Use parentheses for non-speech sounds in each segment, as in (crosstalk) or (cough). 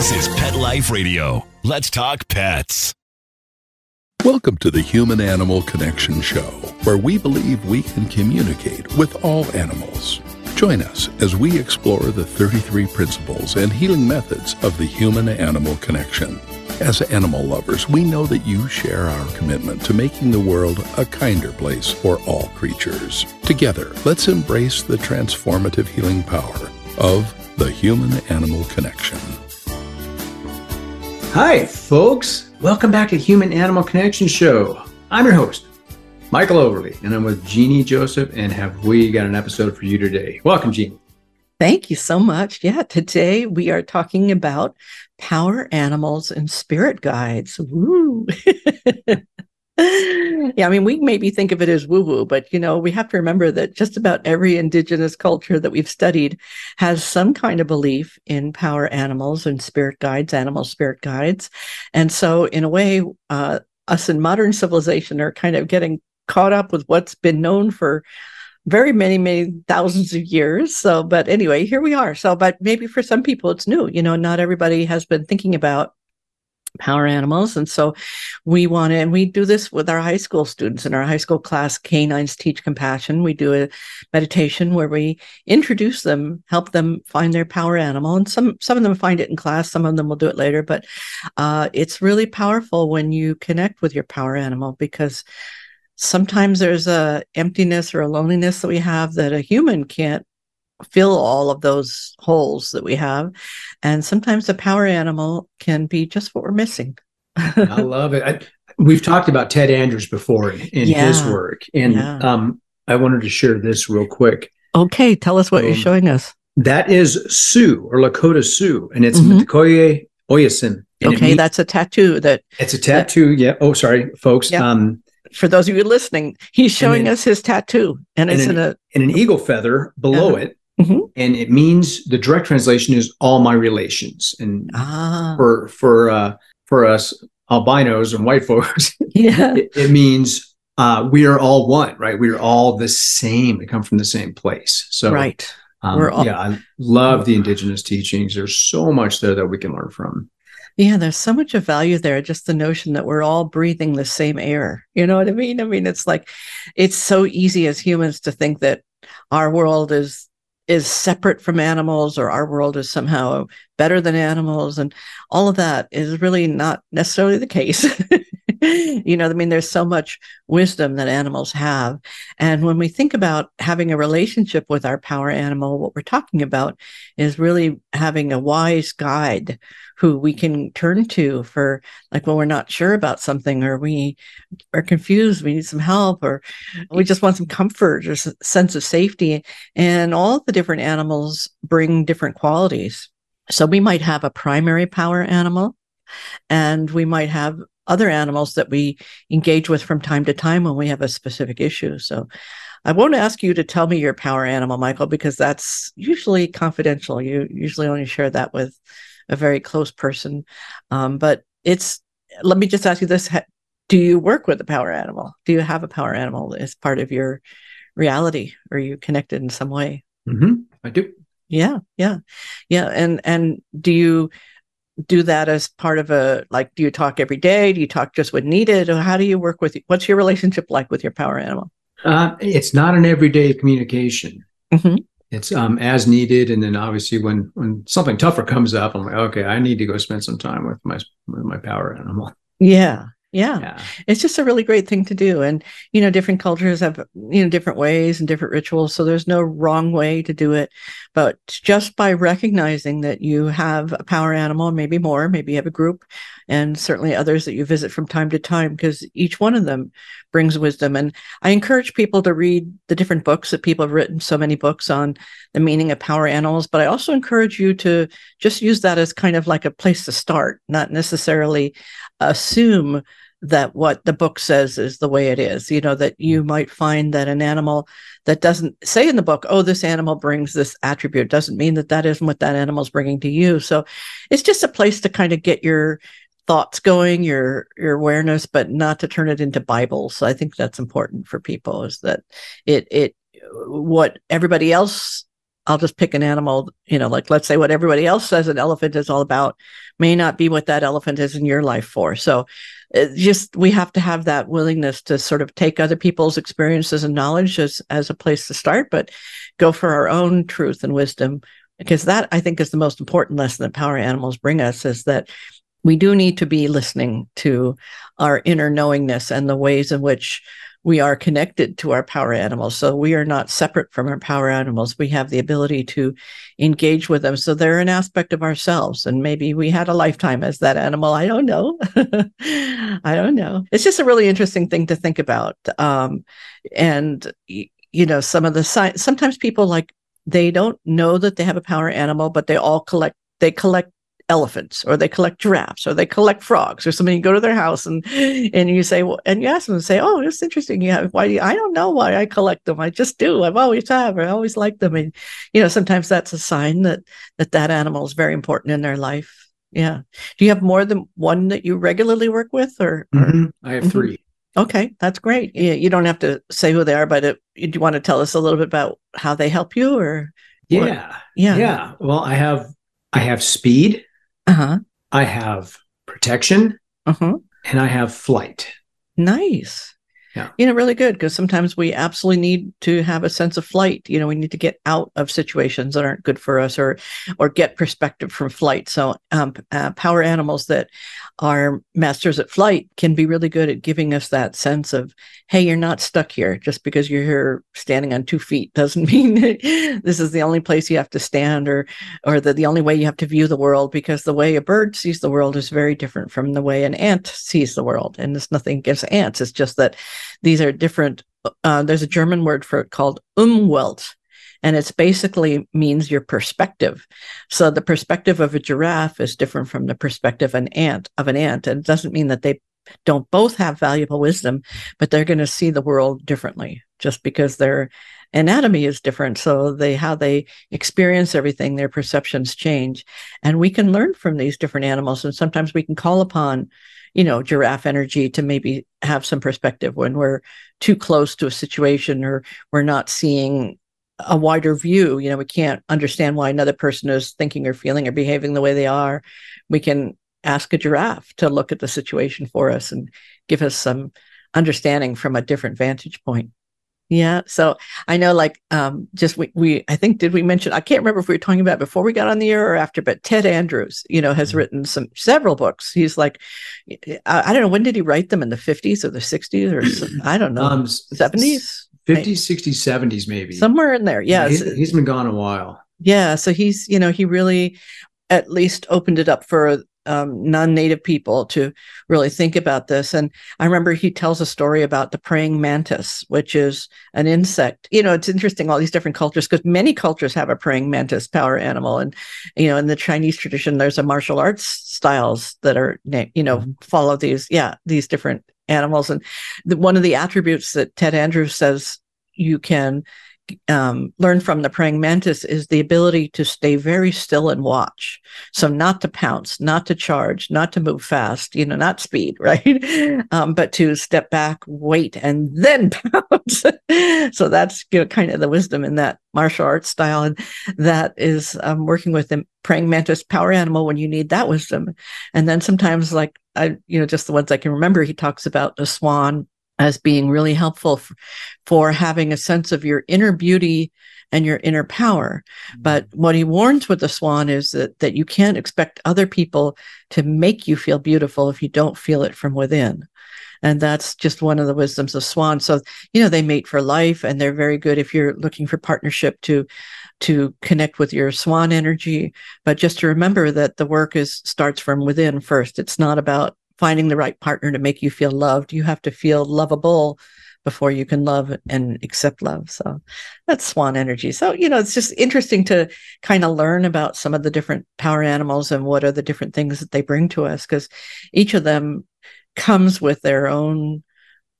This is Pet Life Radio. Let's talk pets. Welcome to the Human Animal Connection Show, where we believe we can communicate with all animals. Join us as we explore the 33 principles and healing methods of the human animal connection. As animal lovers, we know that you share our commitment to making the world a kinder place for all creatures. Together, let's embrace the transformative healing power of the human animal connection. Hi, folks. Welcome back to Human Animal Connection Show. I'm your host, Michael Overly, and I'm with Jeannie Joseph. And have we got an episode for you today? Welcome, Jeannie. Thank you so much. Yeah, today we are talking about power animals and spirit guides. Woo. (laughs) (laughs) yeah, I mean, we maybe think of it as woo woo, but you know, we have to remember that just about every indigenous culture that we've studied has some kind of belief in power animals and spirit guides, animal spirit guides. And so, in a way, uh, us in modern civilization are kind of getting caught up with what's been known for very many many thousands of years so but anyway here we are so but maybe for some people it's new you know not everybody has been thinking about power animals. And so we want to and we do this with our high school students. In our high school class canines teach compassion. We do a meditation where we introduce them help them find their power animal. And some some of them find it in class some of them will do it later. But uh, it's really powerful when you connect with your power animal because sometimes there's a emptiness or a loneliness that we have that a human can't fill all of those holes that we have and sometimes a power animal can be just what we're missing i love it I, we've talked about ted andrews before in, in yeah. his work and yeah. um, i wanted to share this real quick okay tell us what um, you're showing us that is sioux or lakota sioux and it's mm-hmm. Mitakuye Oyasin. Okay, means, that's a tattoo that it's a tattoo. That, yeah. Oh, sorry, folks. Yeah. Um, for those of you listening, he's showing us his tattoo, and, and it's an, in a in an eagle feather below uh, it, mm-hmm. and it means the direct translation is all my relations. And ah. for for uh, for us albinos and white folks, (laughs) yeah, it, it means uh, we are all one, right? We are all the same. We come from the same place. So right. Um, We're all- yeah, I love the indigenous teachings. There's so much there that we can learn from. Yeah, there's so much of value there. Just the notion that we're all breathing the same air. You know what I mean? I mean, it's like it's so easy as humans to think that our world is is separate from animals or our world is somehow better than animals and all of that is really not necessarily the case (laughs) (laughs) you know i mean there's so much wisdom that animals have. And when we think about having a relationship with our power animal what we're talking about is really having a wise guide who we can turn to for like when we're not sure about something or we are confused we need some help or we just want some comfort or sense of safety. And all the different animals bring different qualities. So we might have a primary power animal and we might have other animals that we engage with from time to time when we have a specific issue. So I won't ask you to tell me your power animal, Michael, because that's usually confidential. You usually only share that with a very close person. Um, but it's, let me just ask you this Do you work with a power animal? Do you have a power animal as part of your reality? Are you connected in some way? Mm-hmm. I do. Yeah, yeah, yeah. And and do you do that as part of a like do you talk every day? Do you talk just when needed? Or how do you work with what's your relationship like with your power animal? Uh, it's not an everyday communication. Mm-hmm. it's um, as needed and then obviously when when something tougher comes up i'm like okay i need to go spend some time with my with my power animal. Yeah yeah. yeah. It's just a really great thing to do. And, you know, different cultures have, you know, different ways and different rituals. So there's no wrong way to do it. But just by recognizing that you have a power animal, maybe more, maybe you have a group, and certainly others that you visit from time to time, because each one of them brings wisdom. And I encourage people to read the different books that people have written, so many books on the meaning of power animals. But I also encourage you to just use that as kind of like a place to start, not necessarily assume that what the book says is the way it is you know that you might find that an animal that doesn't say in the book oh this animal brings this attribute doesn't mean that that isn't what that animal is bringing to you so it's just a place to kind of get your thoughts going your your awareness but not to turn it into bibles so i think that's important for people is that it it what everybody else I'll just pick an animal, you know, like let's say what everybody else says an elephant is all about may not be what that elephant is in your life for. So uh, just we have to have that willingness to sort of take other people's experiences and knowledge as as a place to start, but go for our own truth and wisdom because that I think is the most important lesson that power animals bring us is that we do need to be listening to our inner knowingness and the ways in which we are connected to our power animals. So we are not separate from our power animals. We have the ability to engage with them. So they're an aspect of ourselves. And maybe we had a lifetime as that animal. I don't know. (laughs) I don't know. It's just a really interesting thing to think about. Um, and, you know, some of the science, sometimes people like, they don't know that they have a power animal, but they all collect, they collect elephants or they collect giraffes or they collect frogs or something you go to their house and and you say well and you ask them and say oh it's interesting. You have why do you, i don't know why i collect them. I just do. I've always have. I always like them. And you know sometimes that's a sign that that that animal is very important in their life. Yeah. Do you have more than one that you regularly work with or, or? Mm-hmm. i have mm-hmm. three. Okay. That's great. You don't have to say who they are but it, do you want to tell us a little bit about how they help you or? Yeah. Yeah. Yeah. Well i have i have speed uh-huh. I have protection uh-huh. and I have flight. Nice. Yeah. You know, really good because sometimes we absolutely need to have a sense of flight. You know, we need to get out of situations that aren't good for us or or get perspective from flight. So um, uh, power animals that are masters at flight can be really good at giving us that sense of, hey, you're not stuck here. Just because you're here standing on two feet (laughs) doesn't mean this is the only place you have to stand or or the, the only way you have to view the world because the way a bird sees the world is very different from the way an ant sees the world. And there's nothing against ants. It's just that these are different. Uh, there's a German word for it called Umwelt and it's basically means your perspective. So the perspective of a giraffe is different from the perspective of an ant of an ant, and it doesn't mean that they don't both have valuable wisdom, but they're going to see the world differently just because their anatomy is different. So they how they experience everything, their perceptions change, and we can learn from these different animals. And sometimes we can call upon you know giraffe energy to maybe have some perspective when we're too close to a situation or we're not seeing a wider view. You know, we can't understand why another person is thinking or feeling or behaving the way they are. We can ask a giraffe to look at the situation for us and give us some understanding from a different vantage point. Yeah. So I know like um just we, we I think did we mention I can't remember if we were talking about before we got on the air or after, but Ted Andrews, you know, has mm-hmm. written some several books. He's like I, I, don't know when did he write them in the 50s or the 60s or I don't know um, 70s 50s, 60s, 70s, maybe somewhere in there. Yeah, he's, he's been gone a while. Yeah, so he's you know he really at least opened it up for um, non-native people to really think about this. And I remember he tells a story about the praying mantis, which is an insect. You know, it's interesting all these different cultures because many cultures have a praying mantis power animal, and you know, in the Chinese tradition, there's a martial arts styles that are you know mm-hmm. follow these yeah these different animals. And the, one of the attributes that Ted Andrews says you can um, learn from the praying mantis is the ability to stay very still and watch. So not to pounce, not to charge, not to move fast, you know, not speed, (laughs) right? Um, but to step back, wait, and then (laughs) pounce. so that's you know, kind of the wisdom in that martial arts style. And that is um, working with the praying mantis power animal when you need that wisdom. And then sometimes like I, you know, just the ones I can remember, he talks about the swan as being really helpful for, for having a sense of your inner beauty and your inner power. Mm-hmm. But what he warns with the swan is that, that you can't expect other people to make you feel beautiful if you don't feel it from within. And that's just one of the wisdoms of swan. So, you know, they mate for life and they're very good if you're looking for partnership to to connect with your swan energy. But just to remember that the work is starts from within first. It's not about finding the right partner to make you feel loved. You have to feel lovable before you can love and accept love. So that's swan energy. So, you know, it's just interesting to kind of learn about some of the different power animals and what are the different things that they bring to us because each of them comes with their own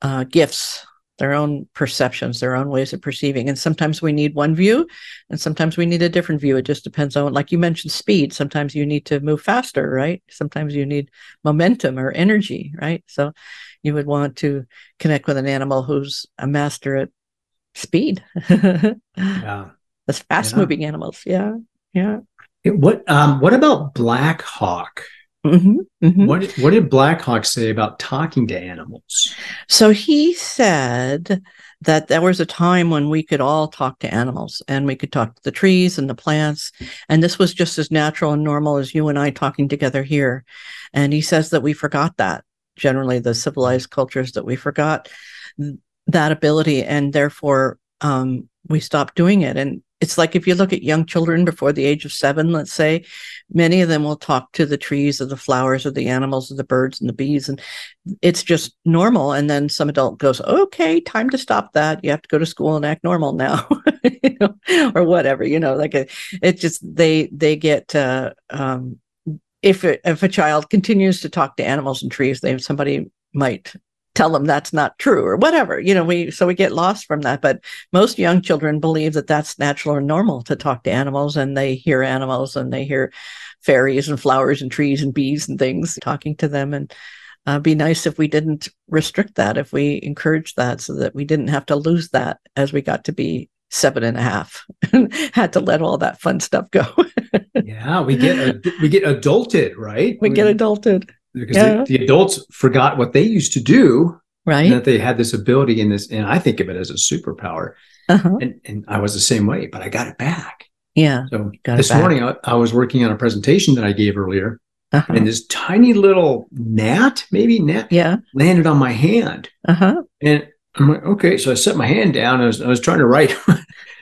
uh, gifts their own perceptions, their own ways of perceiving. And sometimes we need one view and sometimes we need a different view. It just depends on, like you mentioned, speed. Sometimes you need to move faster, right? Sometimes you need momentum or energy, right? So you would want to connect with an animal who's a master at speed. (laughs) yeah. as fast moving yeah. animals. Yeah. Yeah. What um what about Black Hawk? Mm-hmm, mm-hmm. What what did Black Hawk say about talking to animals? So he said that there was a time when we could all talk to animals and we could talk to the trees and the plants, and this was just as natural and normal as you and I talking together here. And he says that we forgot that generally the civilized cultures that we forgot that ability and therefore um, we stopped doing it. And it's like if you look at young children before the age of seven, let's say, many of them will talk to the trees or the flowers or the animals or the birds and the bees. And it's just normal. And then some adult goes, okay, time to stop that. You have to go to school and act normal now, (laughs) you know, or whatever, you know, like it, just, they, they get, uh, um, if, if a child continues to talk to animals and trees, they somebody might tell them that's not true or whatever you know we so we get lost from that. But most young children believe that that's natural or normal to talk to animals and they hear animals and they hear fairies and flowers and trees and bees and things talking to them. And uh, be nice if we didn't restrict that if we encouraged that so that we didn't have to lose that as we got to be seven and a half and (laughs) had to let all that fun stuff go. (laughs) Yeah we get we get adulted right? We, we get adulted because yeah. the, the, adults forgot what they used to do right that they had this ability in this and i think of it as a superpower uh-huh. and, and i was the same way but i got it back yeah so this morning I, I, was working on a presentation that i gave earlier uh-huh. and this tiny little gnat maybe gnat yeah landed on my hand uh-huh. and i'm like okay so i set my hand down i was, I was trying to write (laughs)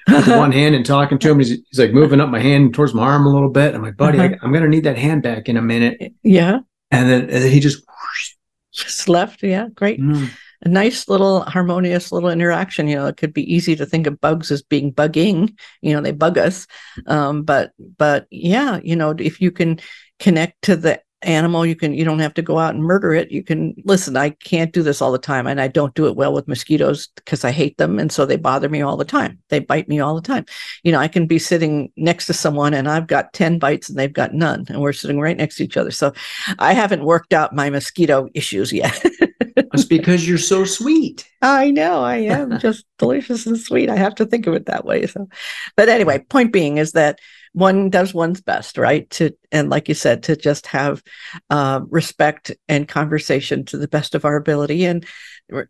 with one (laughs) hand and talking to him. He's, he's, like moving up my hand towards my arm a little bit. I'm like, buddy, uh-huh. I, am going to need that hand back in a minute. Yeah and then, and then he just (laughs) just left. Yeah, great. Mm. A nice little harmonious little interaction. You know, it could be easy to think of bugs as being bugging. You know, they bug us, um, but but yeah, you know, if you can connect to the animal you can you don't have to go out and murder it. You can listen i can't do this all the time and i don't do it well with mosquitoes because i hate them and so they bother me all the time. They bite me all the time. You know i can be sitting next to someone and i've got 10 bites and they've got none and we're sitting right next to each other. So i haven't worked out my mosquito issues yet. (laughs) It's because you're so sweet. I know i am. (laughs) Just delicious and sweet. I have to think of it that way so. But anyway point being is that one does one's best, right? To and like you said, to just have uh, respect and conversation to the best of our ability. And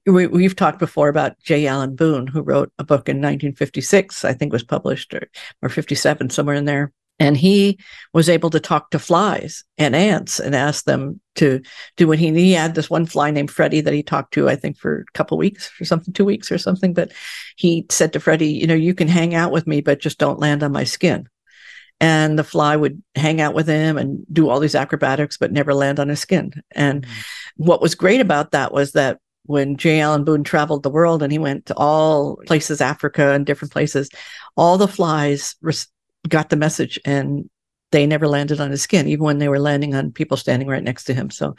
we, we've talked before about J. Allen Boone, who wrote a book in 1956, I think was published or, or 57, somewhere in there. And he was able to talk to flies and ants and ask them to do what he, he had this one fly named Freddie that he talked to, I think, for a couple weeks or something, two weeks or something. But he said to Freddie, you know, you can hang out with me, but just don't land on my skin and the fly would hang out with him and do all these acrobatics but never land on his skin and mm-hmm. what was great about that was that when j allen boone traveled the world and he went to all places africa and different places all the flies res- got the message and they never landed on his skin, even when they were landing on people standing right next to him. So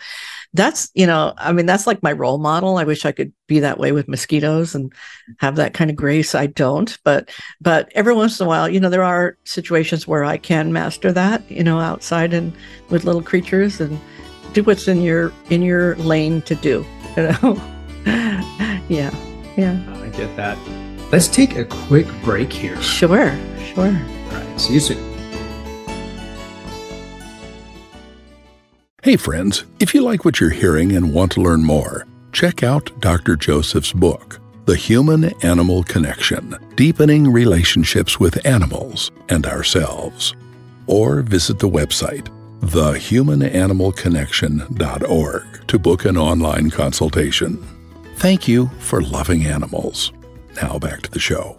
that's, you know, I mean, that's like my role model. I wish I could be that way with mosquitoes and have that kind of grace. I don't, but, but every once in a while, you know, there are situations where I can master that, you know, outside and with little creatures and do what's in your, in your lane to do, (laughs) you know? yeah. Yeah. I get that. Let's take a quick break here. Sure. Sure. All right. See you soon. Hey, friends, if you like what you're hearing and want to learn more, check out Dr. Joseph's book, The Human Animal Connection Deepening Relationships with Animals and Ourselves. Or visit the website, thehumananimalconnection.org, to book an online consultation. Thank you for loving animals. Now back to the show.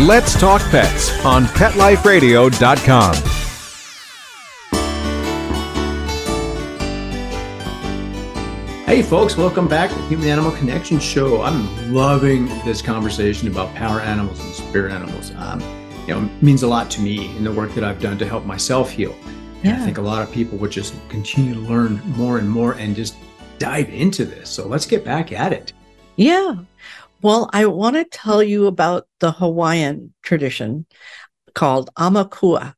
Let's Talk Pets on PetLifeRadio.com. Hey, folks, welcome back to the Human Animal Connection Show. I'm loving this conversation about power animals and spirit animals. Um, you know, it means a lot to me in the work that I've done to help myself heal. And yeah. I think a lot of people would just continue to learn more and more and just dive into this. So let's get back at it. Yeah. Well, I want to tell you about the Hawaiian tradition called Aumakua.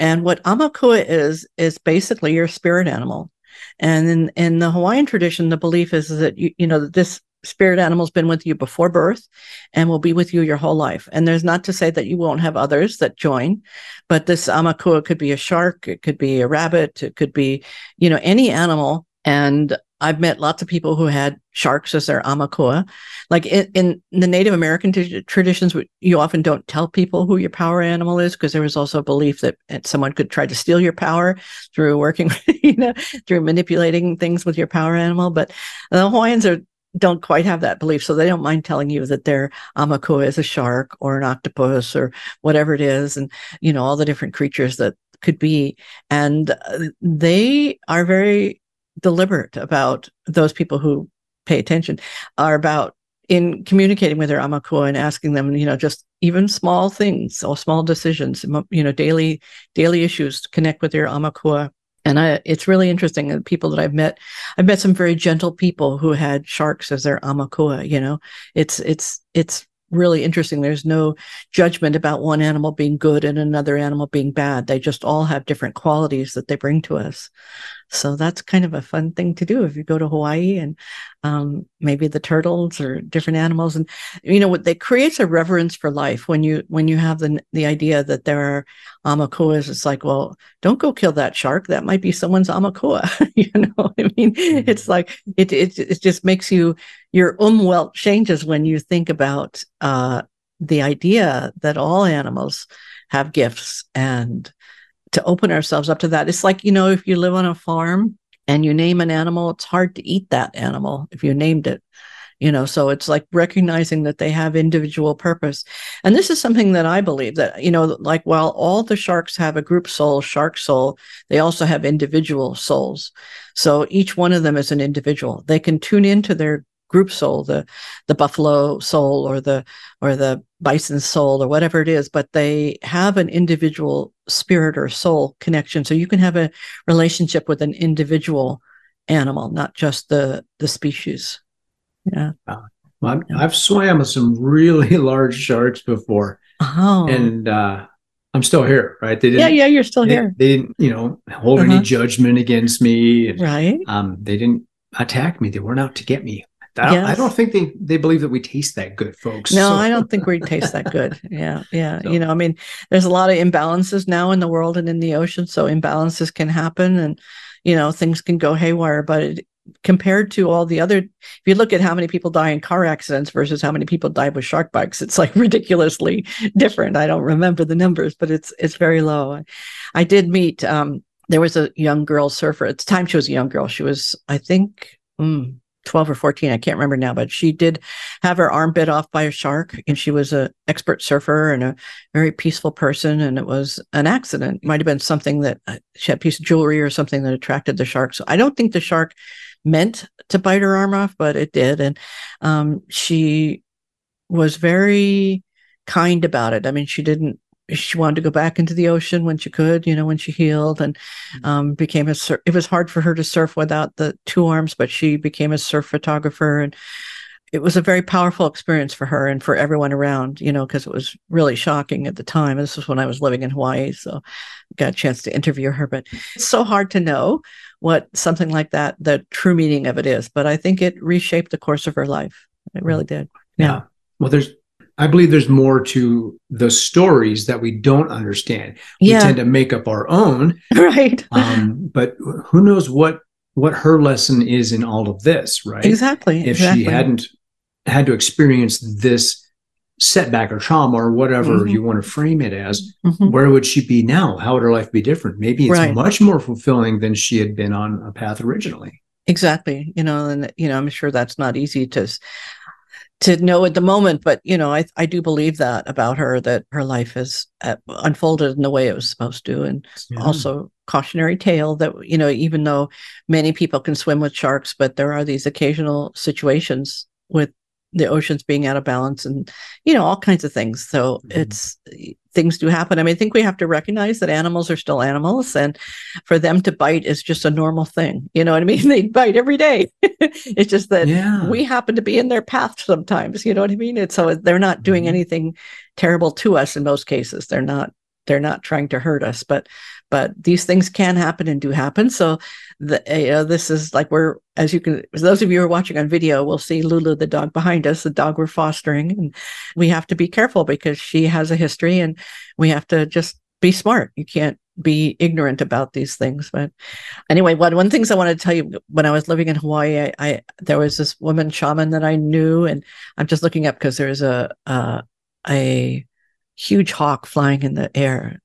And what Aumakua is, is basically your spirit animal. And in, in the Hawaiian tradition, the belief is that you, you know that this spirit animal's been with you before birth and will be with you your whole life. And there's not to say that you won't have others that join, but this aumakua could be a shark, it could be a rabbit, it could be, you know, any animal. And I've met lots of people who had sharks as their aumakua. Like in, in the Native American t- traditions, you often don't tell people who your power animal is because there was also a belief that someone could try to steal your power through working, (laughs) you know, through manipulating things with your power animal. But the Hawaiians are don't quite have that belief, so they don't mind telling you that their aumakua is a shark or an octopus or whatever it is, and you know all the different creatures that could be, and uh, they are very deliberate about those people who pay attention are about in communicating with their aumakua and asking them you know just even small things or small decisions you know daily daily issues connect with your aumakua and I, it's really interesting the people that i've met i've met some very gentle people who had sharks as their aumakua you know it's it's it's really interesting. There's no judgment about one animal being good and another animal being bad. They just all have different qualities that they bring to us. So that's kind of a fun thing to do if you go to Hawaii and um, maybe the turtles or different animals. And you know, what that creates a reverence for life when you when you have the the idea that there are aumakuas. It's like, well, don't go kill that shark. That might be someone's aumakua. (laughs) you know, I mean, mm-hmm. it's like it, it it just makes you your umwelt changes when you think about uh, the idea that all animals have gifts and to open ourselves up to that. It's like, you know, if you live on a farm and you name an animal, it's hard to eat that animal if you named it. You know, so it's like recognizing that they have individual purpose. And this is something that I believe that, you know, like while all the sharks have a group soul, shark soul, they also have individual souls. So each one of them is an individual. They can tune into their group soul, the the buffalo soul or the or the bison soul or whatever it is, but they have an individual spirit or soul connection. So you can have a relationship with an individual animal, not just the the species. Yeah. Well, I've swam with some really (laughs) large sharks before. Oh. And uh I'm still here, right? They didn't, yeah, yeah, you're still they, here. They didn't, you know, hold uh-huh. any judgment against me. And, right. Um, they didn't attack me. They weren't out to get me. I don't, yes. I don't, think they, they believe that we taste that good, folks. No, so. I don't think we taste that good. (laughs) Yeah. Yeah. So. You know, I mean, there's a lot of imbalances now in the world and in the ocean. So imbalances can happen and, you know, things can go haywire. But it, compared to all the other, if you look at how many people die in car accidents versus how many people die with shark bites, it's like (laughs) ridiculously different. I don't remember the numbers, but it's, it's very low. I did meet, um, there was a young girl surfer at the time. She was a young girl. She was, I think, mm, 12 or 14 i can't remember now but she did have her arm bit off by a shark and she was an expert surfer and a very peaceful person and it was an accident. It might have been something that uh, she had a piece of jewelry or something that attracted the shark. So i don't think the shark meant to bite her arm off but it did and um, she was very kind about it. I mean she didn't she wanted to go back into the ocean when she could, you know, when she healed and mm-hmm. um, became a surf. it was hard for her to surf without the two arms, but she became a surf photographer and it was a very powerful experience for her and for everyone around, you know, because it was really shocking at the time. This was when I was living in Hawaii, so I got a chance to interview her. But it's so hard to know what something like that, the true meaning of it is. But I think it reshaped the course of her life. It really did. Yeah. yeah. Well, there's I believe there's more to the stories that we don't understand. We yeah. tend to make up our own, (laughs) right? Um, but who knows what what her lesson is in all of this, right? Exactly. If exactly. she hadn't had to experience this setback or trauma or whatever mm-hmm. you want to frame it as, mm-hmm. where would she be now? How would her life be different? Maybe it's right. much more fulfilling than she had been on a path originally. Exactly. You know, and you know, I'm sure that's not easy to to know at the moment but you know i i do believe that about her that her life has uh, unfolded in the way it was supposed to and yeah. also cautionary tale that you know even though many people can swim with sharks but there are these occasional situations with the oceans being out of balance and you know all kinds of things so mm-hmm. it's things do happen. I mean i think we have to recognize that animals are still animals and for them to bite is just a normal thing. You know what i mean? (laughs) They bite every day. (laughs) It's just that yeah. we happen to be in their path sometimes you know what i mean? It's so they're not doing mm-hmm. anything terrible to us in most cases. They're not they're not trying to hurt us but but these things can happen and do happen so the you know this is like we're as you can those of you who are watching on video will see lulu the dog behind us the dog we're fostering and we have to be careful because she has a history and we have to just be smart you can't be ignorant about these things. But anyway, one one things I wanted to tell you when I was living in Hawaii, I, I there was this woman shaman that I knew, and I'm just looking up because there's a uh, a huge hawk flying in the air.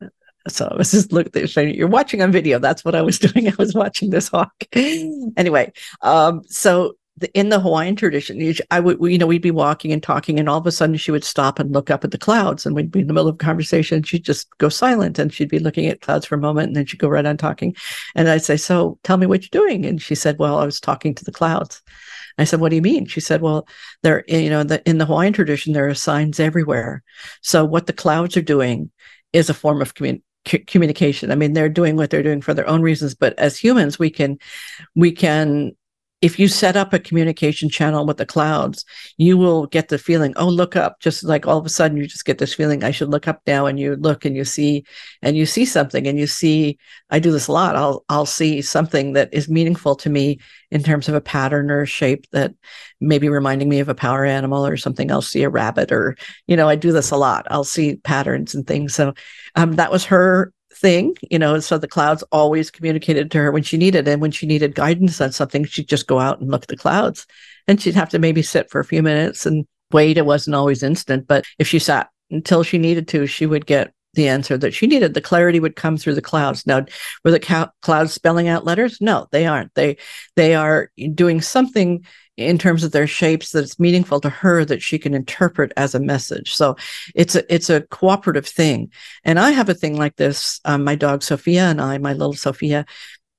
So I was just looking look you're watching on video. That's what I was (laughs) doing. I was watching this hawk. anyway, um, so the, in the Hawaiian tradition, I would, you know, we'd be walking and talking, and all of a sudden she would stop and look up at the clouds, and we'd be in the middle of a conversation. She'd just go silent, and she'd be looking at clouds for a moment, and then she'd go right on talking. And I'd say, "So, tell me what you're doing." And she said, "Well, I was talking to the clouds." I said, "What do you mean?" She said, "Well, there, you know, the, in the Hawaiian tradition, there are signs everywhere. So what the clouds are doing is a form of communication." communication i mean they're doing what they're doing for their own reasons but as humans we can we can if you set up a communication channel with the clouds, you will get the feeling, oh, look up. Just like all of a sudden you just get this feeling, I should look up now. And you look and you see, and you see something and you see, I do this a lot. I'll, I'll see something that is meaningful to me in terms of a pattern or a shape that may be reminding me of a power animal or something. I'll see a rabbit or, you know, I do this a lot. I'll see patterns and things. So um, that was her thing, you know, so the clouds always communicated to her when she needed. And when she needed guidance on something, she'd just go out and look at the clouds. And she'd have to maybe sit for a few minutes and wait. It wasn't always instant, but if she sat until she needed to, she would get the answer that she needed. The clarity would come through the clouds. Now, were the clouds spelling out letters? No, they aren't. They they are doing something in terms of their shapes that it's meaningful to her that she can interpret as a message. So it's a it's a cooperative thing. And I have a thing like this. Um, my dog Sophia and I, my little Sophia,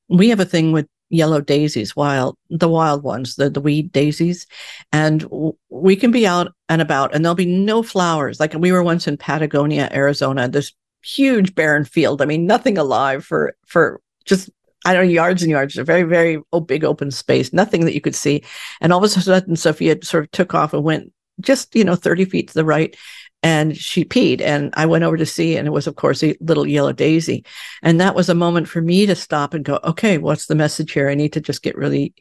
we have a thing with yellow daisies, wild the wild ones, the the weed daisies, and w- we can be out and about, and there'll be no flowers. Like we were once in Patagonia, Arizona, this huge barren field. I mean, nothing alive for for just I don't know, yards and yards, a very, very oh, big open space, nothing that you could see. And all of a sudden, Sophia sort of took off and went just, you know, 30 feet to the right and she peed. And I went over to see, and it was, of course, a little yellow daisy. And that was a moment for me to stop and go, okay, what's the message here? I need to just get really,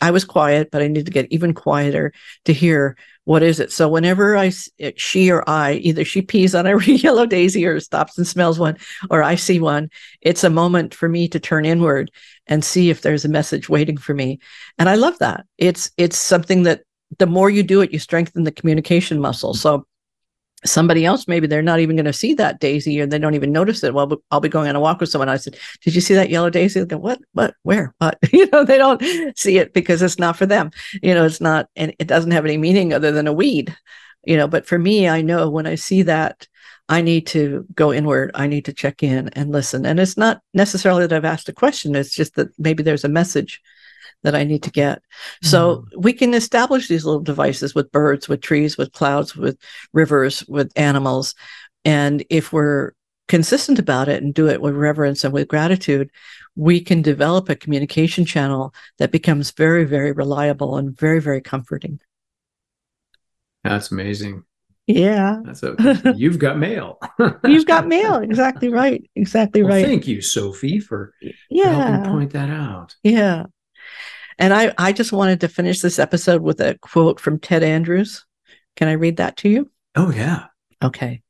I was quiet, but I need to get even quieter to hear what is it? So whenever I, eh, she or I, either she pees on a (laughs) yellow daisy or stops and smells one, or I see one, it's a moment for me to turn inward and see if there's a message waiting for me. And I love that. It's, it's something that the more you do it, you strengthen the communication muscle. So somebody else maybe they're not even going to see that daisy or they don't even notice it. Well i'll be going on a walk with someone. I said did you see that yellow daisy? They go what? What? Where? What? (laughs) You know they don't see it because it's not for them. You know it's not and it doesn't have any meaning other than a weed you know but for me i know when i see that i need to go inward. I need to check in and listen. And it's not necessarily that i've asked a question. It's just that maybe there's a message that I need to get. Mm. So mm-hmm. we can establish these little devices with birds, with trees, with clouds, with rivers, with animals. And if we're consistent about it and do it with reverence and with gratitude, we can develop a communication channel that becomes very, very reliable and very, very comforting. That's amazing. Yeah. That's a, you've got mail. (laughs) you've got mail. Exactly right. Exactly well, right. Thank you, Sophie, for, yeah. for helping point that out. Yeah. And I, I just wanted to finish this episode with a quote from Ted Andrews. Can I read that to you? Oh, yeah. Okay.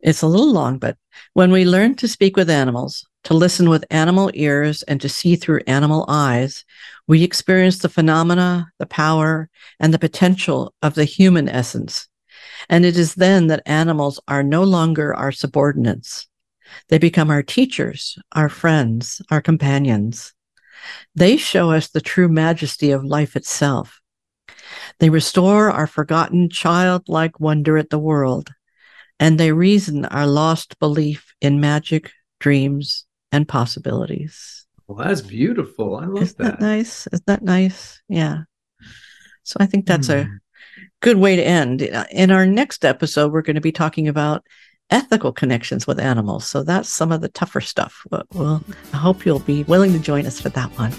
It's a little long, but when we learn to speak with animals, to listen with animal ears, and to see through animal eyes, we experience the phenomena, the power, and the potential of the human essence. And it is then that animals are no longer our subordinates. They become our teachers, our friends, our companions. They show us the true majesty of life itself. They restore our forgotten childlike wonder at the world, and they reason our lost belief in magic, dreams, and possibilities. Well, that's beautiful. I love Isn't that. that nice? Isn't that nice? Yeah. So I think that's mm. a hmm. good way to end. In our next episode, we're going to be talking about ethical connections with animals. So that's some of the tougher stuff. But well, I hope you'll be willing to join us for that one.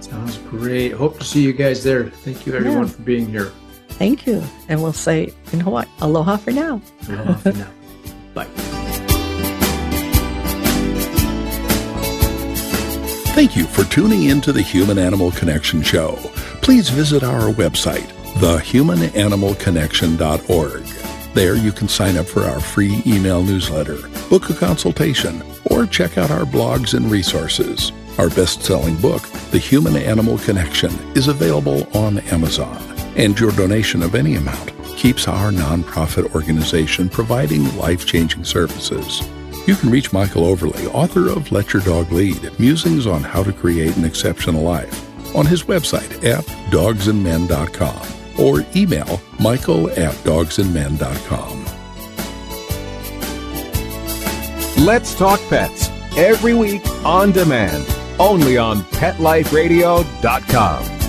Sounds great. Hope to see you guys there. Thank you, everyone, yeah. for being here. Thank you. And we'll say in Hawaii, aloha for now. Aloha for now. (laughs) Bye. Thank you for tuning in to the Human Animal Connection Show. Please visit our website, thehumananimalconnection.org. There you can sign up for our free email newsletter, book a consultation, or check out our blogs and resources. Our best selling book, The Human Animal Connection, is available on Amazon, and your donation of any amount keeps our nonprofit organization providing life changing services. You can reach Michael Overly, author of Let Your Dog Lead Musings on How to Create an Exceptional Life, on his website at dogsandmen.com or email michael at dogsandmen.com. Let's Talk Pets every week on demand, only on PetLifeRadio.com.